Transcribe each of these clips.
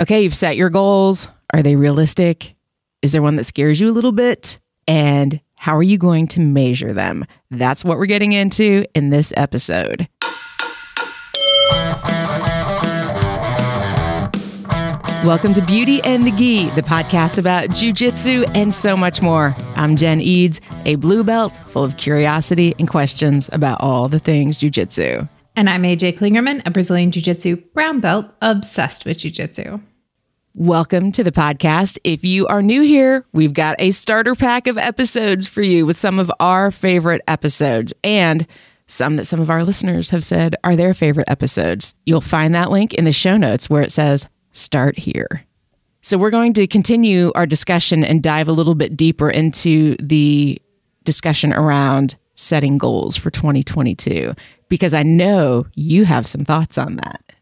Okay, you've set your goals. Are they realistic? Is there one that scares you a little bit? And how are you going to measure them? That's what we're getting into in this episode. Welcome to Beauty and the Gi, the podcast about jujitsu and so much more. I'm Jen Eads, a blue belt full of curiosity and questions about all the things jujitsu. And I'm AJ Klingerman, a Brazilian Jiu Jitsu brown belt obsessed with Jiu Jitsu. Welcome to the podcast. If you are new here, we've got a starter pack of episodes for you with some of our favorite episodes and some that some of our listeners have said are their favorite episodes. You'll find that link in the show notes where it says start here. So, we're going to continue our discussion and dive a little bit deeper into the discussion around setting goals for 2022 because I know you have some thoughts on that.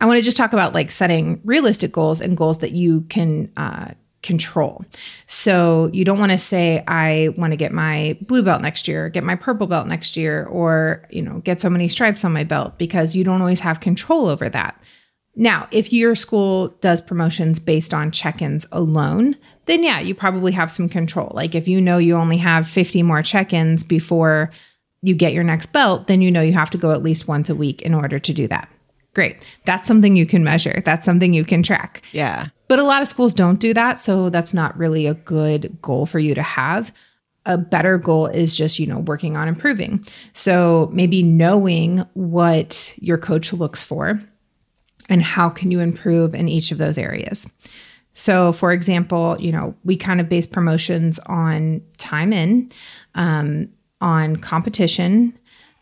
I want to just talk about like setting realistic goals and goals that you can uh, control. So you don't want to say, I want to get my blue belt next year, get my purple belt next year, or, you know, get so many stripes on my belt because you don't always have control over that. Now, if your school does promotions based on check ins alone, then yeah, you probably have some control. Like if you know you only have 50 more check ins before you get your next belt, then you know you have to go at least once a week in order to do that. Great. That's something you can measure. That's something you can track. Yeah. But a lot of schools don't do that. So that's not really a good goal for you to have. A better goal is just, you know, working on improving. So maybe knowing what your coach looks for and how can you improve in each of those areas. So, for example, you know, we kind of base promotions on time in, um, on competition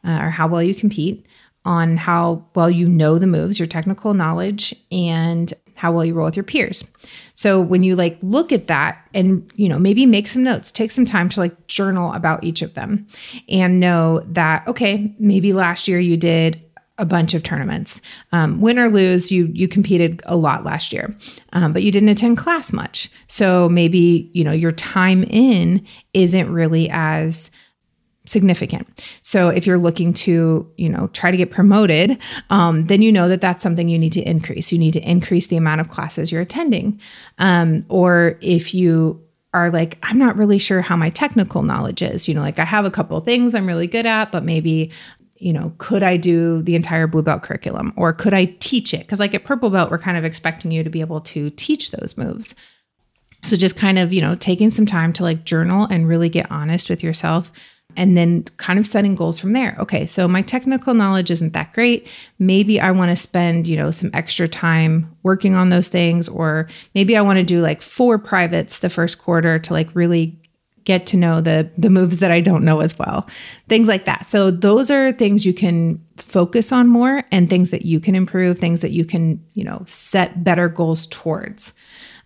uh, or how well you compete, on how well you know the moves, your technical knowledge, and how well you roll with your peers. So when you like look at that and you know maybe make some notes, take some time to like journal about each of them and know that okay, maybe last year you did a bunch of tournaments. Um, win or lose, you you competed a lot last year, um, but you didn't attend class much. So maybe you know your time in isn't really as significant. So if you're looking to, you know, try to get promoted, um, then you know that that's something you need to increase. You need to increase the amount of classes you're attending. Um, or if you are like, I'm not really sure how my technical knowledge is, you know, like I have a couple things I'm really good at, but maybe you know, could I do the entire blue belt curriculum or could I teach it? Because, like at purple belt, we're kind of expecting you to be able to teach those moves. So, just kind of, you know, taking some time to like journal and really get honest with yourself and then kind of setting goals from there. Okay, so my technical knowledge isn't that great. Maybe I want to spend, you know, some extra time working on those things or maybe I want to do like four privates the first quarter to like really get to know the the moves that I don't know as well. Things like that. So those are things you can focus on more and things that you can improve, things that you can, you know, set better goals towards.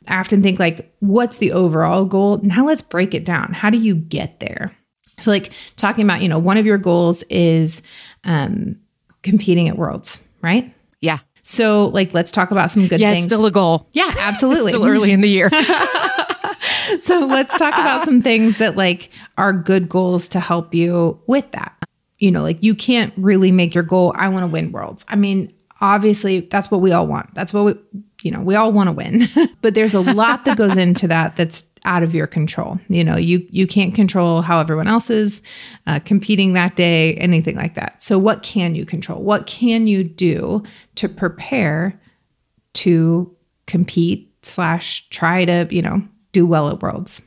I often think like what's the overall goal? Now let's break it down. How do you get there? So, like talking about, you know, one of your goals is um, competing at Worlds, right? Yeah. So, like, let's talk about some good yeah, things. it's still a goal. Yeah, absolutely. still early in the year. so, let's talk about some things that like are good goals to help you with that. You know, like you can't really make your goal, I want to win Worlds. I mean, obviously, that's what we all want. That's what we, you know, we all want to win. but there's a lot that goes into that that's out of your control. You know, you you can't control how everyone else is uh, competing that day, anything like that. So, what can you control? What can you do to prepare to compete slash try to you know do well at Worlds?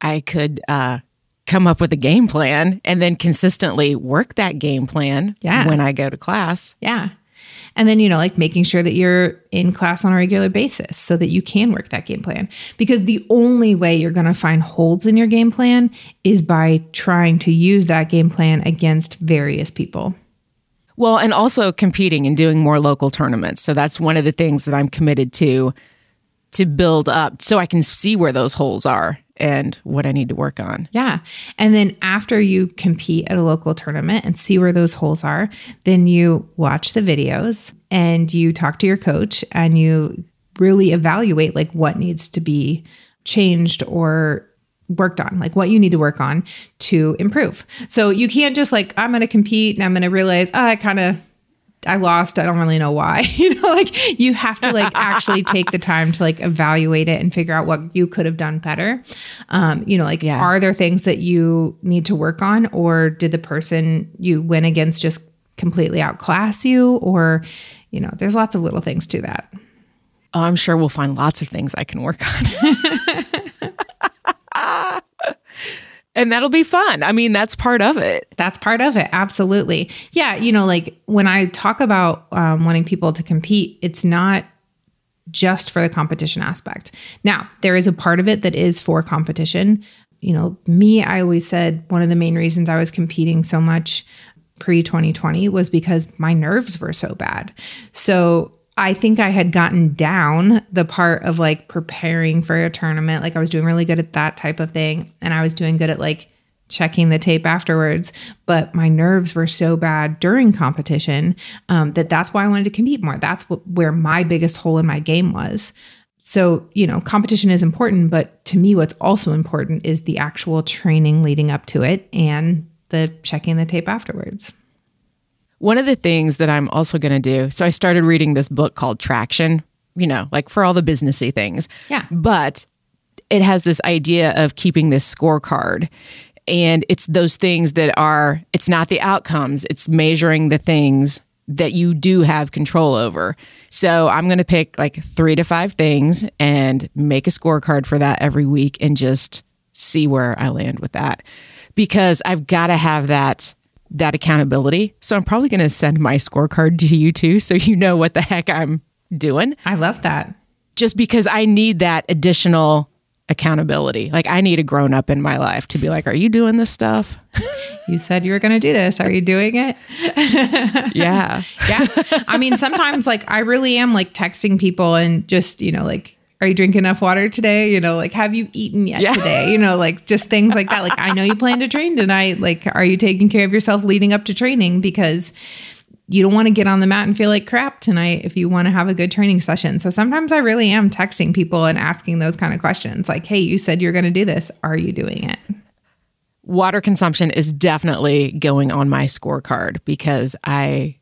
I could uh, come up with a game plan and then consistently work that game plan Yeah. when I go to class. Yeah. And then, you know, like making sure that you're in class on a regular basis so that you can work that game plan. Because the only way you're going to find holds in your game plan is by trying to use that game plan against various people. Well, and also competing and doing more local tournaments. So that's one of the things that I'm committed to to build up so I can see where those holes are and what I need to work on. Yeah. And then after you compete at a local tournament and see where those holes are, then you watch the videos and you talk to your coach and you really evaluate like what needs to be changed or worked on, like what you need to work on to improve. So you can't just like, I'm going to compete and I'm going to realize, oh, I kind of I lost. I don't really know why. you know, like you have to like actually take the time to like evaluate it and figure out what you could have done better. Um, you know, like Yeah. are there things that you need to work on, or did the person you went against just completely outclass you, or you know, there's lots of little things to that. Oh, I'm sure we'll find lots of things I can work on. and that'll be fun. I mean, that's part of it. That's part of it. Absolutely. Yeah. You know, like when I talk about um, wanting people to compete, it's not just for the competition aspect. Now, there is a part of it that is for competition. You know, me, I always said one of the main reasons I was competing so much pre 2020 was because my nerves were so bad. So I think I had gotten down the part of like preparing for a tournament. Like I was doing really good at that type of thing. And I was doing good at like checking the tape afterwards. But my nerves were so bad during competition um, that that's why I wanted to compete more. That's what, where my biggest hole in my game was. So, you know, competition is important, but to me, what's also important is the actual training leading up to it and the checking the tape afterwards. One of the things that I'm also going to do, so I started reading this book called Traction, you know, like for all the businessy things. Yeah. But it has this idea of keeping this scorecard. And it's those things that are, it's not the outcomes, it's measuring the things that you do have control over. So I'm going to pick like three to five things and make a scorecard for that every week and just see where I land with that. Because I've got to have that that accountability. So I'm probably going to send my scorecard to you too so you know what the heck I'm doing I love that. just because I need that additional accountability. Like I need a grown up in my life to be like, "Are you doing this stuff?" You said you were going to do this. Are you doing it? yeah. yeah. I mean, sometimes like I really am like texting people and just, you know, like, are you drinking enough water today? You know, like, have you eaten yet Yeah. today? You know, like just things like that. Like, I know you plan to train tonight. Like, are you taking care of yourself leading up to training? Because you don't want to get on the mat and feel like crap tonight if you want to have a good training session. So sometimes I really am texting people and asking those kind of questions like, hey, you said you're going to do this. Are you doing it? Water consumption is definitely going on my scorecard because I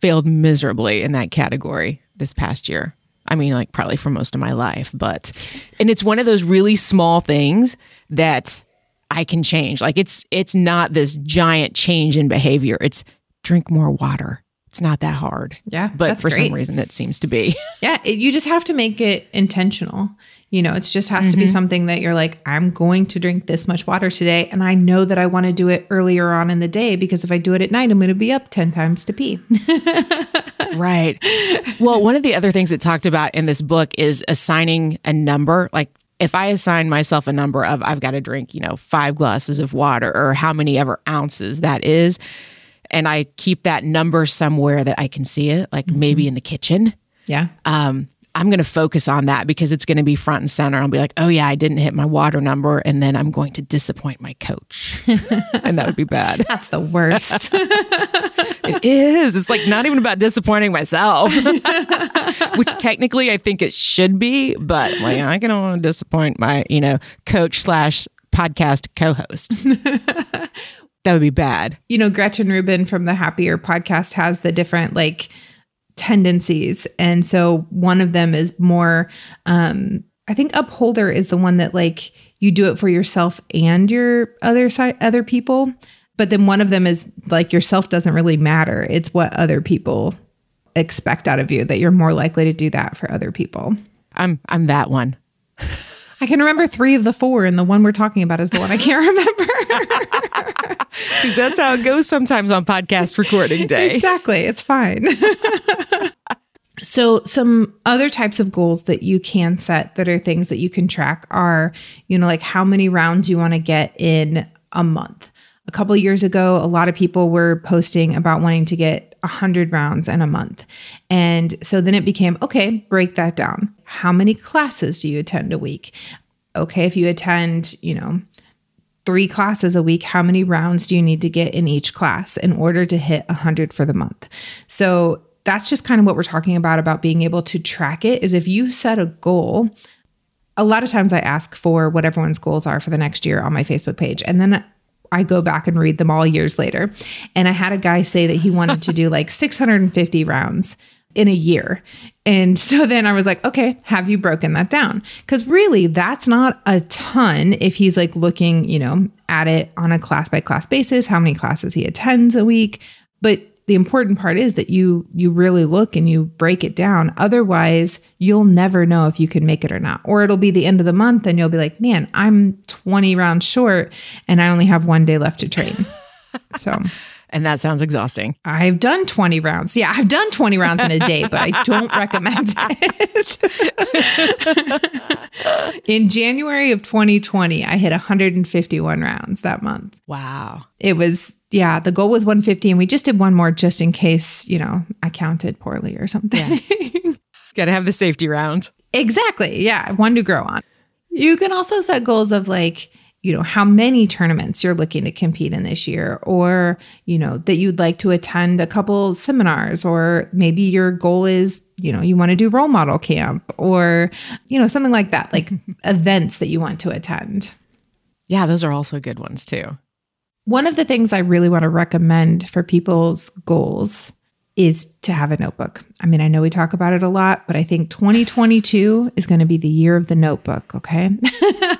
failed miserably in that category this past year. I mean, like probably for most of my life, but and it's one of those really small things that I can change. Like it's it's not this giant change in behavior. It's drink more water. It's not that hard. Yeah, But for great. some reason it seems to be. Yeah, it, you just have to make it intentional. You know, it just has to be something that you're like, I'm going to drink this much water today. And I know that I want to do it earlier on in the day because if I do it at night, I'm going to be up 10 times to pee. Right. Well, one of the other things it talked about in this book is assigning a number. Like if I assign myself a number of I've got to drink, you know, five glasses of water or how many ever ounces that is, and I keep that number somewhere that I can see it, like maybe in the kitchen. yeah. Um, I'm going to focus on that because it's going to be front and center. I'll be like, oh, yeah, I didn't hit my water number. And then I'm going to disappoint my coach. and that would be bad. That's the worst. It is. It's like not even about disappointing myself, which technically I think it should be, but like I can only disappoint my, you know, coach slash podcast co-host. that would be bad. you know, Gretchen Rubin from the Happier podcast has the different like tendencies. And so one of them is more, um, I think upholder is the one that like you do it for yourself and your other side, other people. But then one of them is like yourself doesn't really matter. It's what other people expect out of you that you're more likely to do that for other people. I'm I'm that one. I can remember three of the four, and the one we're talking about is the one I can't remember. Because that's how it goes sometimes on podcast recording day. exactly. It's fine. so, some other types of goals that you can set that are things that you can track are, you know, like how many rounds you want to get in a month. A couple of years ago, a lot of people were posting about wanting to get 100 rounds in a month. And so then it became okay, break that down. How many classes do you attend a week? Okay, if you attend, you know, three classes a week, how many rounds do you need to get in each class in order to hit 100 for the month? So that's just kind of what we're talking about about being able to track it is if you set a goal, a lot of times I ask for what everyone's goals are for the next year on my Facebook page. And then I go back and read them all years later. And I had a guy say that he wanted to do like 650 rounds in a year. And so then I was like, okay, have you broken that down? Because really, that's not a ton if he's like looking, you know, at it on a class by class basis, how many classes he attends a week. But the important part is that you you really look and you break it down otherwise you'll never know if you can make it or not or it'll be the end of the month and you'll be like man i'm 20 rounds short and i only have one day left to train so and that sounds exhausting. I've done 20 rounds. Yeah, I've done 20 rounds in a day, but I don't recommend it. in January of 2020, I hit 151 rounds that month. Wow. It was, yeah, the goal was 150, and we just did one more just in case, you know, I counted poorly or something. Yeah. Got to have the safety round. Exactly. Yeah, one to grow on. You can also set goals of like, you know how many tournaments you're looking to compete in this year or you know that you'd like to attend a couple seminars or maybe your goal is you know you want to do role model camp or you know something like that like events that you want to attend yeah those are also good ones too one of the things i really want to recommend for people's goals is to have a notebook. I mean, I know we talk about it a lot, but I think 2022 is going to be the year of the notebook, okay?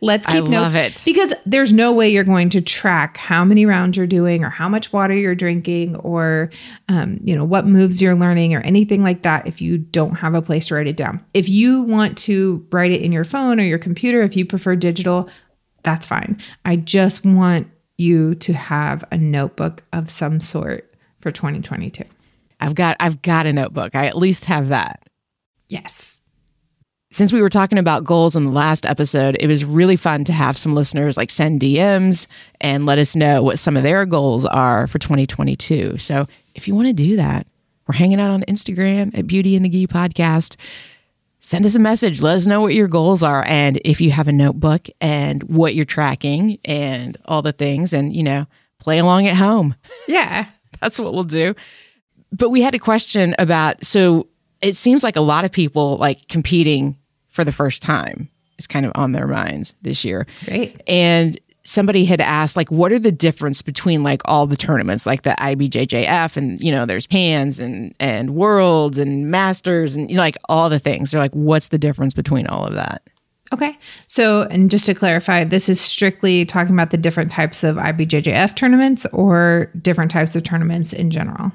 Let's keep I notes it. because there's no way you're going to track how many rounds you're doing or how much water you're drinking or um, you know what moves you're learning or anything like that if you don't have a place to write it down. If you want to write it in your phone or your computer, if you prefer digital, that's fine. I just want you to have a notebook of some sort for 2022. I've got I've got a notebook. I at least have that. Yes. Since we were talking about goals in the last episode, it was really fun to have some listeners like send DMs and let us know what some of their goals are for 2022. So if you want to do that, we're hanging out on Instagram at Beauty and the Gi podcast. Send us a message. Let us know what your goals are. And if you have a notebook and what you're tracking and all the things, and, you know, play along at home. Yeah. That's what we'll do. But we had a question about so it seems like a lot of people like competing for the first time is kind of on their minds this year. Great. And somebody had asked like what are the difference between like all the tournaments like the IBJJF and you know there's pans and and worlds and masters and you know, like all the things they're like what's the difference between all of that okay so and just to clarify this is strictly talking about the different types of IBJJF tournaments or different types of tournaments in general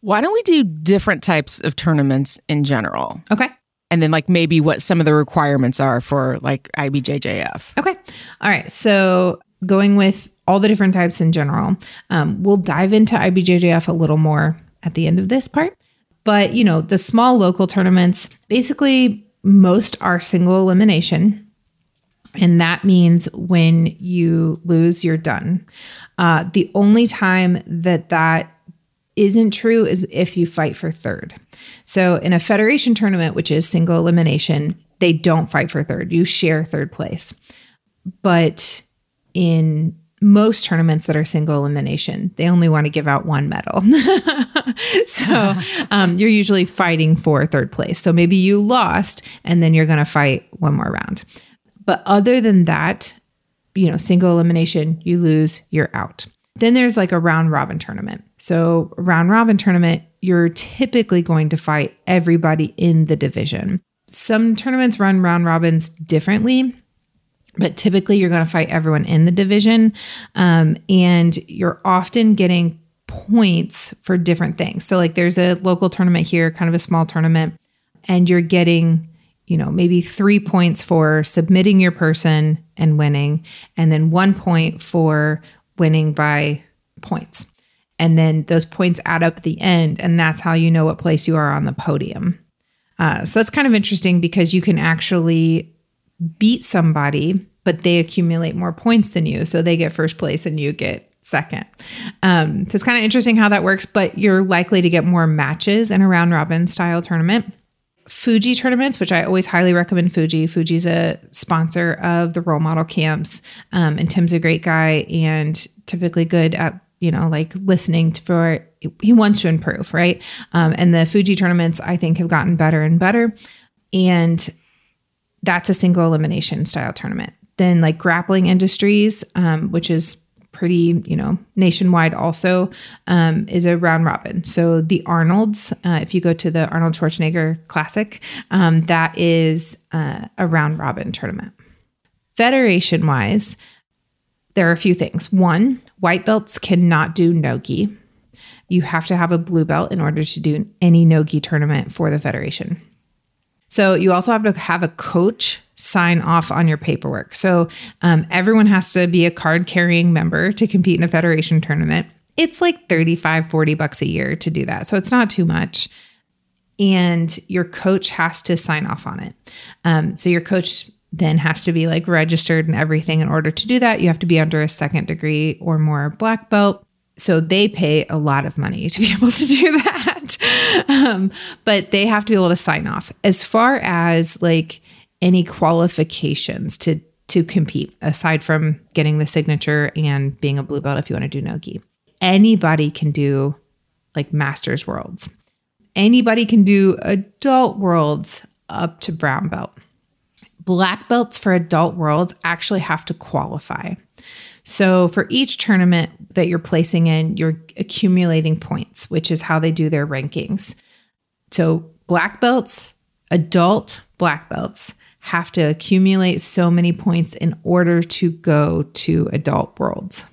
why don't we do different types of tournaments in general? Okay. And then, like, maybe what some of the requirements are for like IBJJF. Okay. All right. So, going with all the different types in general, um, we'll dive into IBJJF a little more at the end of this part. But, you know, the small local tournaments, basically, most are single elimination. And that means when you lose, you're done. Uh, the only time that that isn't true is if you fight for third. So in a federation tournament, which is single elimination, they don't fight for third. You share third place. But in most tournaments that are single elimination, they only want to give out one medal. so um, you're usually fighting for third place. So maybe you lost and then you're going to fight one more round. But other than that, you know, single elimination, you lose, you're out. Then there's like a round robin tournament. So, round robin tournament, you're typically going to fight everybody in the division. Some tournaments run round robins differently, but typically you're going to fight everyone in the division. Um, and you're often getting points for different things. So, like, there's a local tournament here, kind of a small tournament, and you're getting you know, maybe three points for submitting your person and winning, and then one point for winning by points. And then those points add up at the end, and that's how you know what place you are on the podium. Uh, so that's kind of interesting because you can actually beat somebody, but they accumulate more points than you. So they get first place and you get second. Um, so it's kind of interesting how that works, but you're likely to get more matches in a round robin style tournament. Fuji tournaments, which I always highly recommend Fuji. Fuji's a sponsor of the role model camps. Um, and Tim's a great guy and typically good at, you know, like listening for, he wants to improve, right? Um, and the Fuji tournaments, I think, have gotten better and better. And that's a single elimination style tournament. then like grappling industries, um, which is pretty, you know, nationwide also, um, is a round robin. So the Arnold's, uh, if you go to the Arnold Schwarzenegger Classic, um, that is uh, a round robin tournament. Federation wise, there are a few things. One, white belts cannot do nogi. You have to have a blue belt in order to do any nogi tournament for the federation. So you also have to have a coach sign off on your paperwork. So um, everyone has to be a card carrying member to compete in a federation tournament. It's like 35, 40 bucks a year to do that. So it's not too much. And your coach has to sign off on it. Um, so your coach then has to be like registered and everything in order to do that. You have to be under a second degree or more black belt. So they pay a lot of money to be able to do that. Um, but they have to be able to sign off. As far as like any qualifications to to compete aside from getting the signature and being a blue belt if you want to do nogi. Anybody can do like masters worlds. Anybody can do adult worlds up to brown belt. Black belts for adult worlds actually have to qualify. So for each tournament that you're placing in, you're accumulating points, which is how they do their rankings. So black belts, adult black belts have to accumulate so many points in order to go to adult worlds.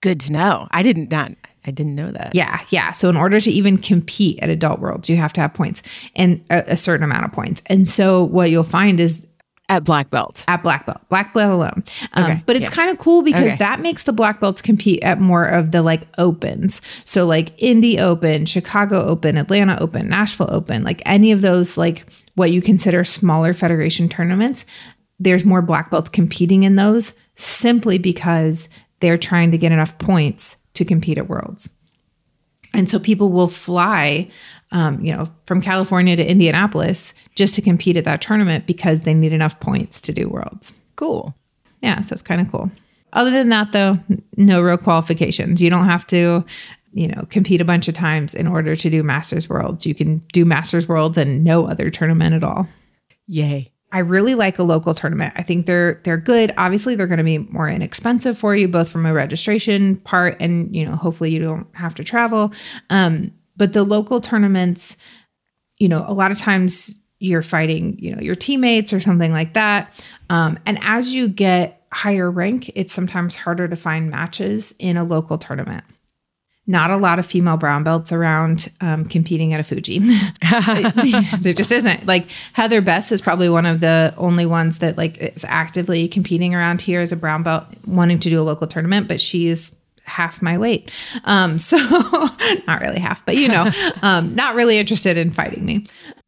Good to know. I didn't not I didn't know that. Yeah, yeah. So in order to even compete at adult worlds, you have to have points and a, a certain amount of points. And so what you'll find is at black belt. At black belt, black belt alone. Um, Okay, but it's yeah. kind of cool because Okay. that makes the black belts compete at more of the like opens. So like Indy Open, Chicago Open, Atlanta Open, Nashville Open, like any of those like what you consider smaller federation tournaments. There's more black belts competing in those simply because they're trying to get enough points to compete at Worlds. And so people will fly, um, you know, from California to Indianapolis just to compete at that tournament because they need enough points to do worlds. Cool. Yeah, so it's kind of cool. Other than that, though, no real qualifications. You don't have to, you know, compete a bunch of times in order to do Masters Worlds. You can do Masters Worlds and no other tournament at all. Yay. I really like a local tournament. I think they're they're good. Obviously, they're going to be more inexpensive for you, both from a registration part and you know, hopefully you don't have to travel. Um, but the local tournaments, you know, a lot of times you're fighting, you know, your teammates or something like that. Um, and as you get higher rank, it's sometimes harder to find matches in a local tournament. Not a lot of female brown belts around um, competing at a Fuji. there just isn't. Like Heather Best is probably one of the only ones that like is actively competing around here as a brown belt, wanting to do a local tournament, but she's half my weight. Um, so not really half, but you know, um, not really interested in fighting me.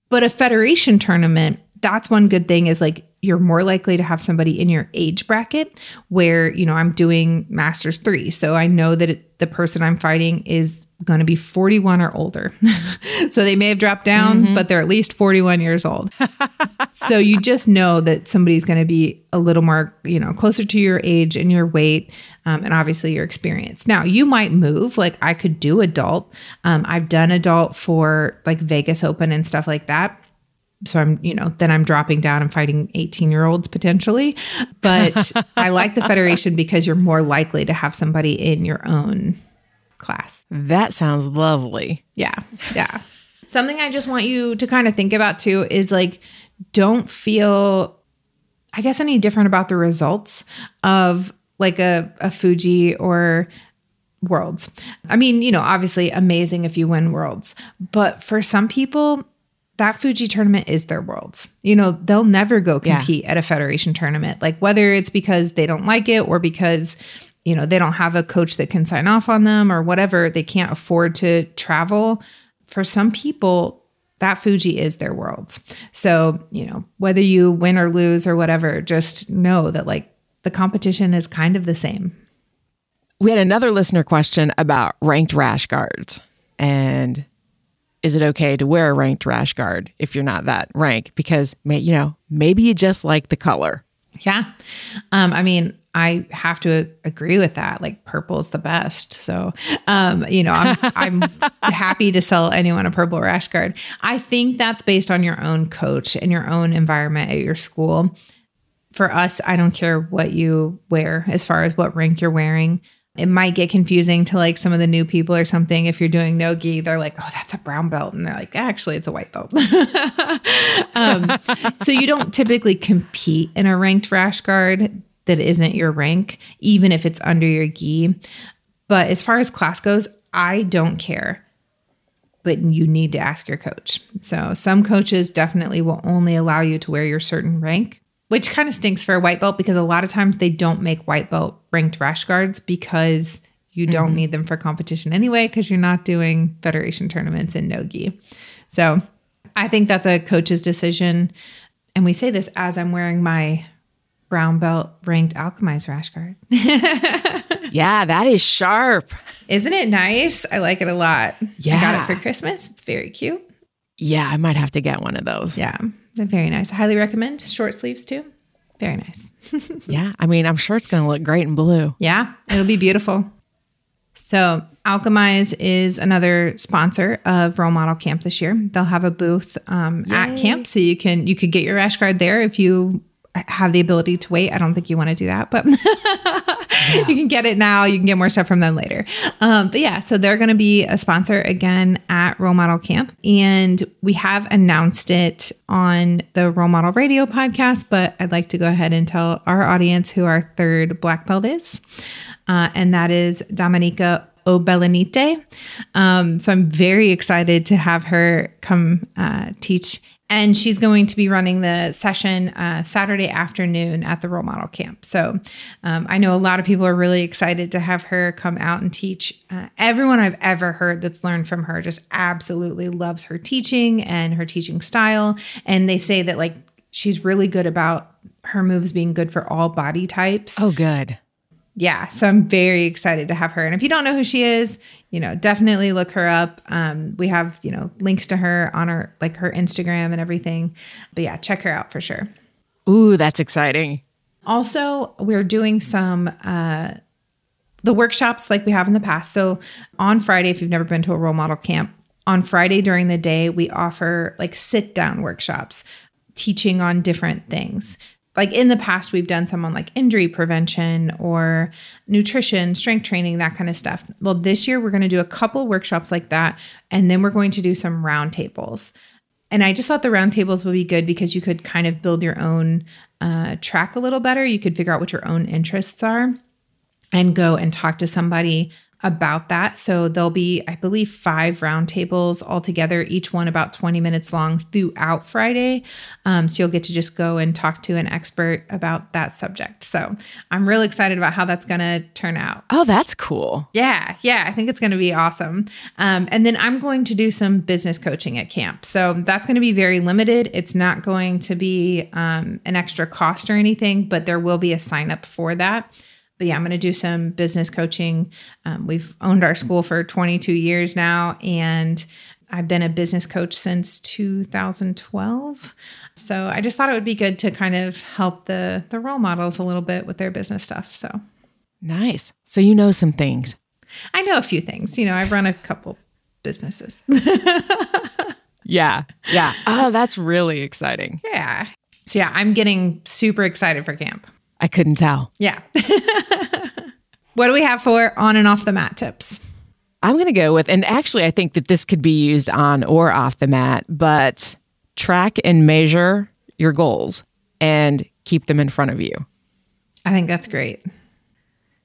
But a federation tournament, that's one good thing is like you're more likely to have somebody in your age bracket where, you know, I'm doing masters three. So I know that it, the person I'm fighting is going to be 41 or older. so they may have dropped down, but they're at least 41 years old. so you just know that somebody's going to be a little more, you know, closer to your age and your weight, um, and obviously your experience. Now you might move. Like I could do adult. Um, I've done adult for like Vegas Open and stuff like that. So I'm, you know, then I'm dropping down and fighting 18 year olds potentially. But I like the federation because you're more likely to have somebody in your own class. That sounds lovely. Yeah. Yeah. Something I just want you to kind of think about too is like, don't feel, I guess, any different about the results of like a, a Fuji or worlds. I mean, you know, obviously amazing if you win worlds, but for some people, that Fuji tournament is their worlds. You know, they'll never go Yeah. compete at a federation tournament. Like whether it's because they don't like it or because, you know, they don't have a coach that can sign off on them or whatever, they can't afford to travel. For some people, that Fuji is their worlds. So, you know, whether you win or lose or whatever, just know that like the competition is kind of the same. We had another listener question about ranked rash guards. And is it okay to wear a ranked rash guard if you're not that rank? Because, may, you know, maybe you just like the color. Yeah. Um, I mean, I have to agree with that. Like purple is the best. So, um, you know, I'm, I'm happy to sell anyone a purple rash guard. I think that's based on your own coach and your own environment at your school. for us, I don't care what you wear as far as what rank you're wearing. It might get confusing to like some of the new people or something. If you're doing no gi, they're like, oh, that's a brown belt. And they're like, actually, it's a white belt. um, so you don't typically compete in a ranked rash guard that isn't your rank, even if it's under your gi. But as far as class goes, I don't care. But you need to ask your coach. So some coaches definitely will only allow you to wear your certain rank which kind of stinks for a white belt because a lot of times they don't make white belt ranked rash guards because you don't mm-hmm. need them for competition anyway because you're not doing federation tournaments in nogi. So I think that's a coach's decision. And we say this as I'm wearing my brown belt ranked alchemized rash guard. yeah, that is sharp. Isn't it nice? I like it a lot. Yeah. I got it for Christmas. It's very cute. Yeah, I might have to get one of those. Yeah. Very nice. I highly recommend short sleeves too. Very nice. yeah. I mean, I'm sure it's going to look great in blue. Yeah. It'll be beautiful. So, Alchemize is another sponsor of Role Model Camp this year. They'll have a booth um, at camp, so you can you could get your rash guard there if you have the ability to wait. I don't think you want to do that, but you can get it now. You can get more stuff from them later. Um, but yeah, so they're going to be a sponsor again at Role Model Camp. And we have announced it on the Role Model Radio podcast, but I'd like to go ahead and tell our audience who our third black belt is. Uh, and that is Dominyka Obelenyte. Um, so I'm very excited to have her come uh, teach and she's going to be running the session uh, Saturday afternoon at the role model camp. So um, I know a lot of people are really excited to have her come out and teach. Uh, everyone I've ever heard that's learned from her just absolutely loves her teaching and her teaching style. And they say that like she's really good about her moves being good for all body types. Oh, good yeah, so I'm very excited to have her. And if you don't know who she is, you know, definitely look her up. Um, we have, you know, links to her on her like her Instagram and everything. But yeah, check her out for sure. Ooh, that's exciting. Also, we're doing some uh the workshops like we have in the past. So on Friday, if you've never been to a role model camp, on Friday during the day, we offer like sit down workshops teaching on different things like in the past we've done some on like injury prevention or nutrition strength training that kind of stuff. Well this year we're going to do a couple workshops like that and then we're going to do some roundtables and i just thought the roundtables would be good because you could kind of build your own uh, track a little better. You could figure out what your own interests are and go and talk to somebody about that. So there'll be, I believe, five roundtables altogether, each one about 20 minutes long throughout Friday. Um, so you'll get to just go and talk to an expert about that subject. So I'm really excited about how that's going to turn out. Oh, that's cool. Yeah. Yeah. I think it's going to be awesome. Um, and then I'm going to do some business coaching at camp. So that's going to be very limited. It's not going to be um, an extra cost or anything, but there will be a sign up for that but yeah, I'm going to do some business coaching. Um, we've owned our school for 22 years now, and I've been a business coach since 2012. So I just thought it would be good to kind of help the the role models a little bit with their business stuff. So nice. So you know some things. I know a few things. You know, I've run a couple businesses. yeah. Yeah. Oh, that's really exciting. Yeah. So yeah, I'm getting super excited for camp. I couldn't tell. Yeah. what do we have for on and off the mat tips? I'm going to go with, and actually, I think that this could be used on or off the mat, but track and measure your goals and keep them in front of you. I think that's great.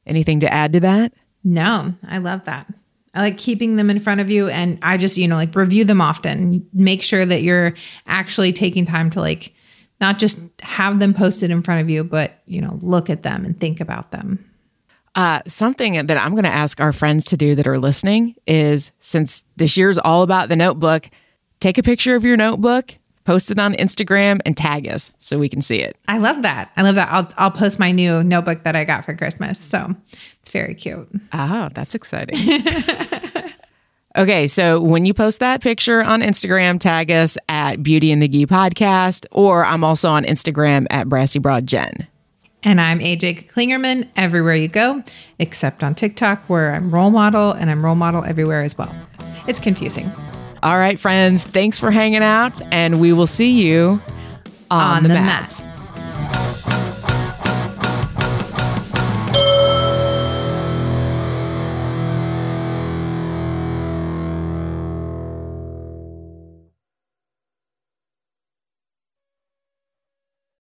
Anything to add to that? No, I love that. I like keeping them in front of you and I just, you know, like review them often. Make sure that you're actually taking time to like not just have them posted in front of you, but you know, look at them and think about them. Uh, something that I'm going to ask our friends to do that are listening is since this year's all about the notebook, take a picture of your notebook, post it on Instagram, and tag us so we can see it. I love that. I love that. I'll I'll post my new notebook that I got for Christmas. So it's very cute. Oh, that's exciting. Okay, so when you post that picture on Instagram, tag us at Beauty and the Gi Podcast, or I'm also on Instagram at Brassy Broad Jen. And I'm AJ Klingerman everywhere you go, except on TikTok, where I'm role model and I'm role model everywhere as well. It's confusing. All right, friends, thanks for hanging out, and we will see you on, on the, the, mat. mat.